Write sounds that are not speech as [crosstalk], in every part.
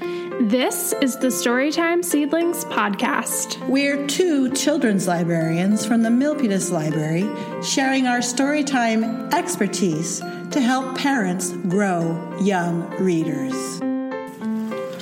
This is the Storytime Seedlings podcast. We're two children's librarians from the Milpitas Library sharing our storytime expertise to help parents grow young readers.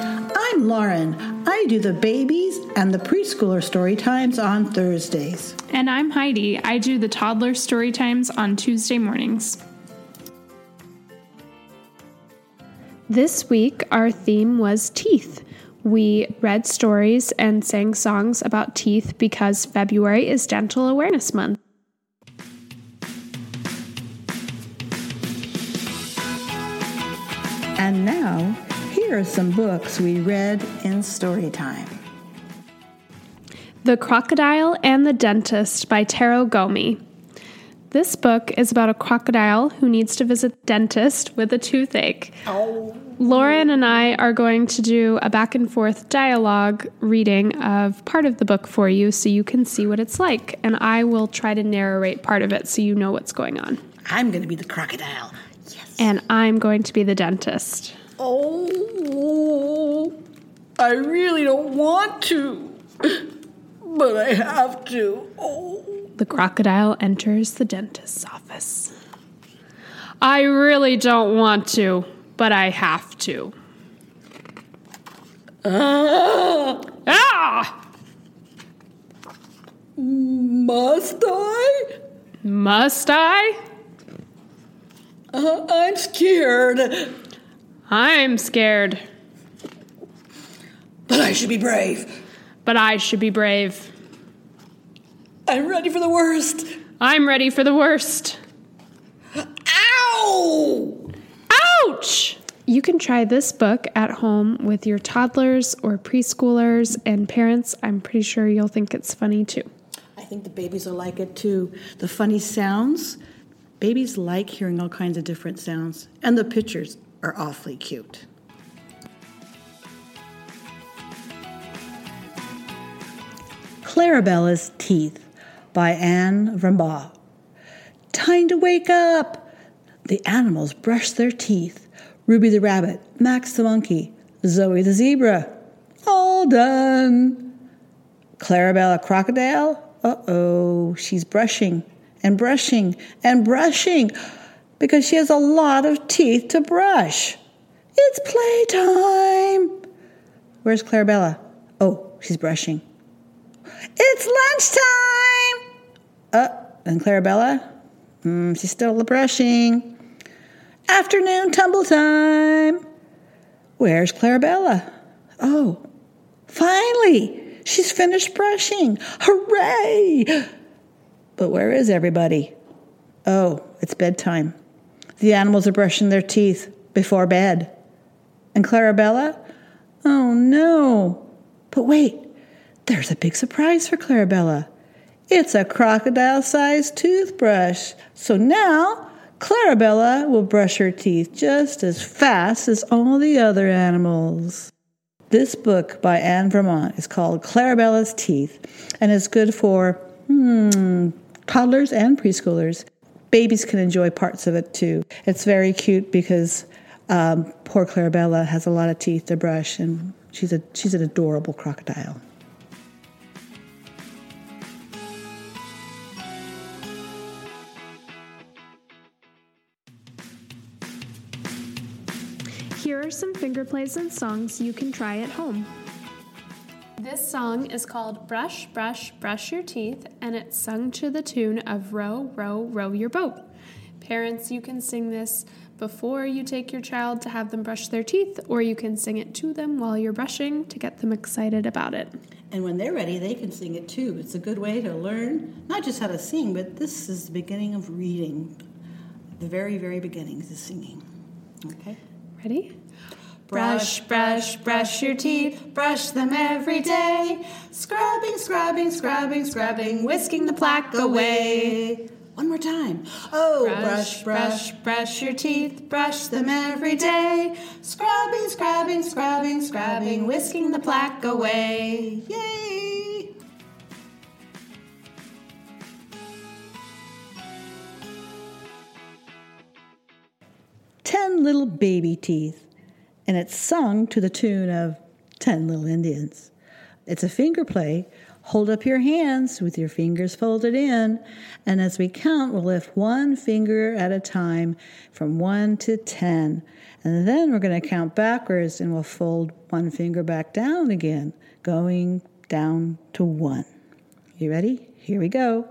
I'm Lauren. I do the babies and the preschooler story times on Thursdays. And I'm Heidi. I do the toddler story times on Tuesday mornings. This week, our theme was teeth. We read stories and sang songs about teeth because February is Dental Awareness Month. And now, here are some books we read in story time. The Crocodile and the Dentist by Taro Gomi. This book is about a crocodile who needs to visit the dentist with a toothache. Oh. Lauren and I are going to do a back and forth dialogue reading of part of the book for you so you can see what it's like. And I will try to narrate part of it so you know what's going on. I'm going to be the crocodile. Yes. And I'm going to be the dentist. Oh, I really don't want to, but I have to. Oh. The crocodile enters the dentist's office. I really don't want to, but I have to. Ah! Ah! Must I? Must I? Uh, I'm scared. I'm scared. But I should be brave. But I should be brave. I'm ready for the worst. I'm ready for the worst. Ow! Ouch! You can try this book at home with your toddlers or preschoolers and parents. I'm pretty sure you'll think it's funny too. I think the babies will like it too. The funny sounds. Babies like hearing all kinds of different sounds, and the pictures are awfully cute. Clarabella's Teeth by Anne Vrombaut. Time to wake up! The animals brush their teeth. Ruby the rabbit, Max the monkey, Zoe the zebra. All done. Clarabella crocodile? Uh oh, she's brushing and brushing and brushing because she has a lot of teeth to brush. It's playtime. Where's Clarabella? Oh, she's brushing. It's lunchtime. Uh, and Clarabella? Mm, she's still brushing. Afternoon tumble time. Where's Clarabella? Oh, finally, she's finished brushing. Hooray! But where is everybody? Oh, it's bedtime. The animals are brushing their teeth before bed. And Clarabella? Oh no. But wait, there's a big surprise for Clarabella. It's a crocodile sized toothbrush. So now Clarabella will brush her teeth just as fast as all the other animals. This book by Anne Vrombaut is called Clarabella's Teeth and is good for hmm, toddlers and preschoolers. Babies can enjoy parts of it too. It's very cute because um, poor Clarabella has a lot of teeth to brush, and she's a she's an adorable crocodile. Are some finger plays and songs you can try at home. This song is called Brush, Brush, Brush Your Teeth, and it's sung to the tune of Row, Row, Row Your Boat. Parents, you can sing this before you take your child to have them brush their teeth, or you can sing it to them while you're brushing to get them excited about it. And when they're ready, they can sing it too. It's a good way to learn not just how to sing, but this is the beginning of reading. The very, very beginnings is singing. Okay? Ready? Brush, brush, brush your teeth, brush them every day. Scrubbing, scrubbing, scrubbing, scrubbing, whisking the plaque away. One more time. Oh, brush, brush, brush your teeth, brush them every day. Scrubbing, scrubbing, scrubbing, scrubbing, whisking the plaque away. Yay! Ten little baby teeth. And it's sung to the tune of Ten Little Indians. It's a finger play. Hold up your hands with your fingers folded in, and as we count, we'll lift one finger at a time from one to ten. And then we're going to count backwards and we'll fold one finger back down again, going down to one. You ready? Here we go.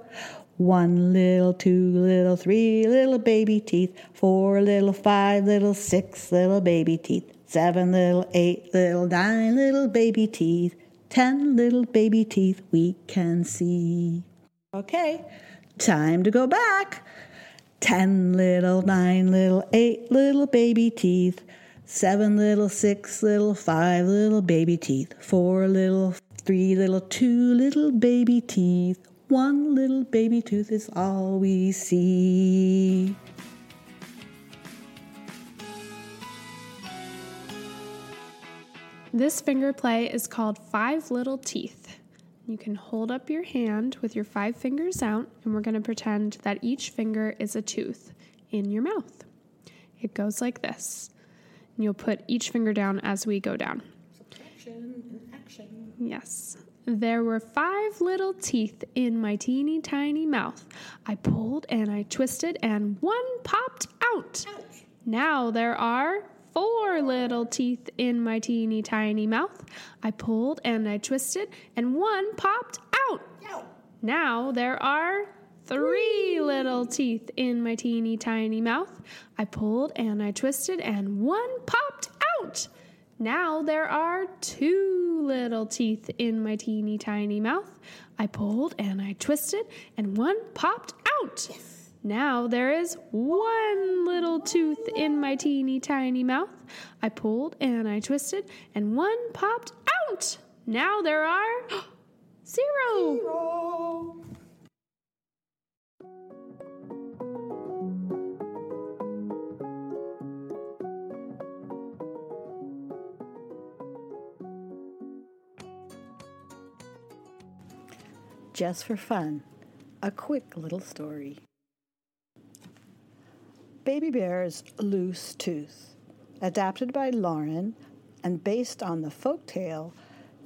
One little, two little, three little baby teeth, four little, five little, six little baby teeth, seven little, eight little, nine little baby teeth, ten little baby teeth we can see. Okay, time to go back. Ten little, nine little, eight little baby teeth, seven little, six little, five little baby teeth, four little, three little, two little baby teeth, one little baby tooth is all we see. This finger play is called Five Little Teeth. You can hold up your hand with your five fingers out, and we're going to pretend that each finger is a tooth in your mouth. It goes like this. And you'll put each finger down as we go down. Subtraction and action. Yes. There were five little teeth in my teeny tiny mouth. I pulled and I twisted, and one popped out. Ouch. Now there are four little teeth in my teeny tiny mouth. I pulled and I twisted, and one popped out. Ow. Now there are three little teeth in my teeny tiny mouth. I pulled and I twisted, and one popped out. Now there are two little teeth in my teeny tiny mouth. I pulled and I twisted, and one popped out. Now there is one little tooth in my teeny tiny mouth. I pulled and I twisted, and one popped out. Now there are zero. [gasps] Zero. Just for fun, a quick little story. Baby Bear's Loose Tooth, adapted by Lauren and based on the folk tale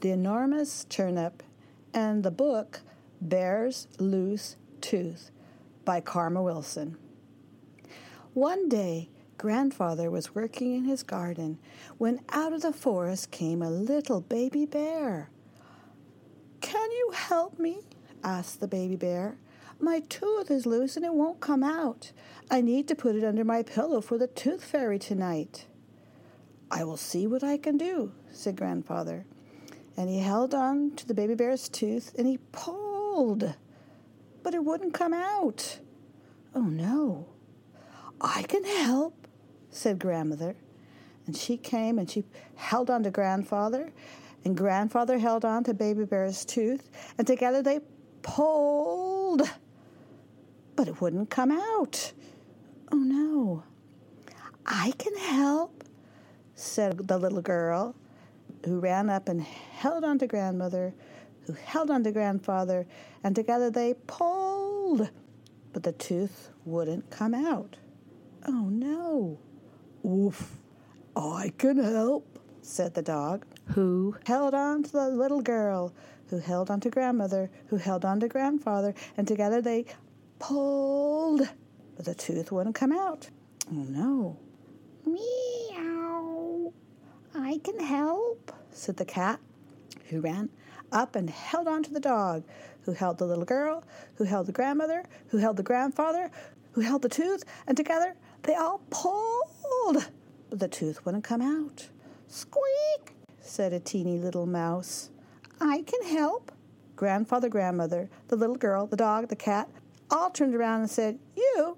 The Enormous Turnip and the book Bear's Loose Tooth by Karma Wilson. One day, Grandfather was working in his garden when out of the forest came a little baby bear. Can you help me? asked the baby bear. My tooth is loose and it won't come out. I need to put it under my pillow for the tooth fairy tonight. I will see what I can do, said Grandfather. And he held on to the baby bear's tooth and he pulled, but it wouldn't come out. Oh no. I can help, said Grandmother. And she came and she held on to Grandfather, and Grandfather held on to Baby Bear's tooth, and together they pulled. But it wouldn't come out. Oh no. I can help, said the little girl, who ran up and held on to Grandmother, who held on to Grandfather, and together they pulled. But the tooth wouldn't come out. Oh no. Oof. I can help, said the dog, who held on to the little girl, who held on to grandmother, who held on to grandfather, and together they pulled. But the tooth wouldn't come out. Oh no. Meow. I can help, said the cat, who ran up and held on to the dog, who held the little girl, who held the grandmother, who held the grandfather, who held the tooth, and together they all pulled. But the tooth wouldn't come out. Squeak, said a teeny little mouse. I can help. Grandfather, grandmother, the little girl, the dog, the cat all turned around and said, You?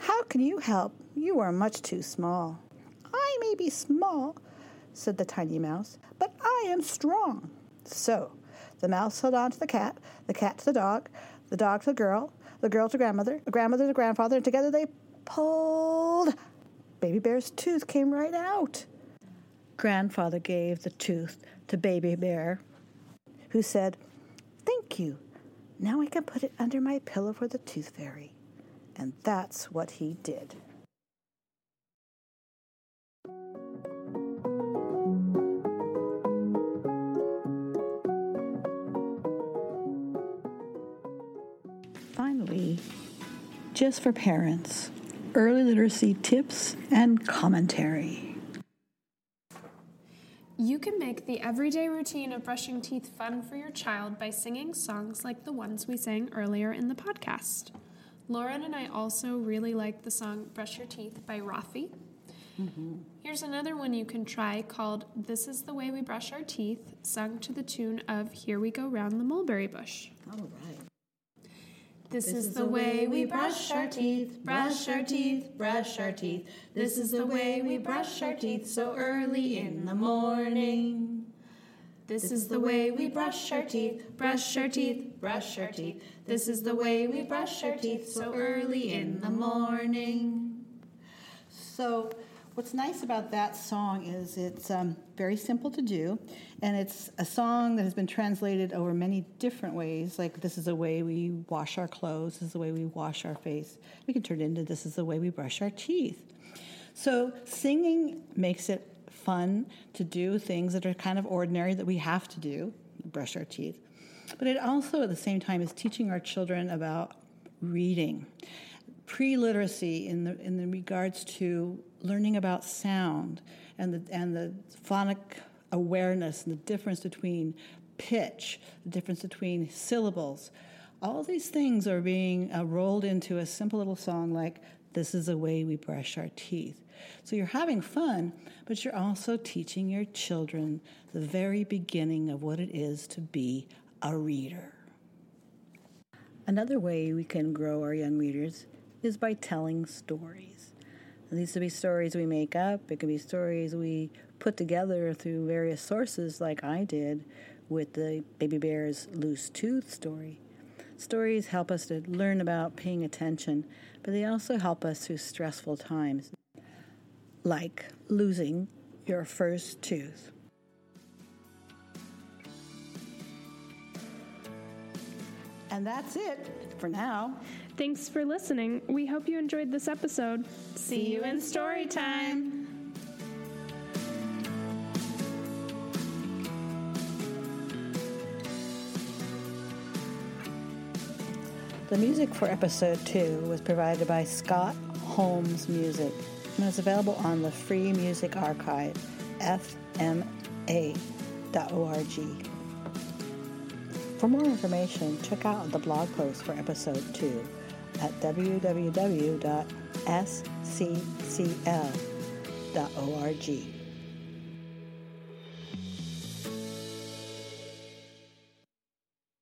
How can you help? You are much too small. I may be small, said the tiny mouse, but I am strong. So the mouse held on to the cat, the cat to the dog, the dog to the girl, the girl to grandmother, the grandmother to grandfather, and together they pulled. Baby Bear's tooth came right out. Grandfather gave the tooth to Baby Bear, who said, Thank you. Now I can put it under my pillow for the tooth fairy. And that's what he did. Finally, just for parents, early literacy tips and commentary. You can make the everyday routine of brushing teeth fun for your child by singing songs like the ones we sang earlier in the podcast. Lauren and I also really like the song Brush Your Teeth by Raffi. Mm-hmm. Here's another one you can try called This is the Way We Brush Our Teeth, sung to the tune of Here We Go Round the Mulberry Bush. All right. This, is the way we brush our teeth, brush our teeth, brush our teeth. This is the way we brush our teeth so early in the morning. This is the way we brush our teeth, brush our teeth, brush our teeth. This is the way we brush our teeth so early in the morning. So, What's nice about that song is it's um, very simple to do, and it's a song that has been translated over many different ways. Like, this is the way we wash our clothes, this is the way we wash our face. We can turn it into this is the way we brush our teeth. So, singing makes it fun to do things that are kind of ordinary that we have to do, brush our teeth. But it also, at the same time, is teaching our children about reading pre-literacy in the in the regards to learning about sound and the and the phonic awareness and the difference between pitch, the difference between syllables. All these things are being uh, rolled into a simple little song like this is the way we brush our teeth. So you're having fun, but you're also teaching your children the very beginning of what it is to be a reader. Another way we can grow our young readers is by telling stories. And these could be stories we make up, it could be stories we put together through various sources, like I did with the Baby Bear's Loose Tooth story. Stories help us to learn about paying attention, but they also help us through stressful times, like losing your first tooth. And that's it for now. Thanks for listening. We hope you enjoyed this episode. See you in story time. The music for episode two was provided by Scott Holmes Music and is available on the Free Music Archive, fma.org. For more information, check out the blog post for episode 2 at www.sccl.org.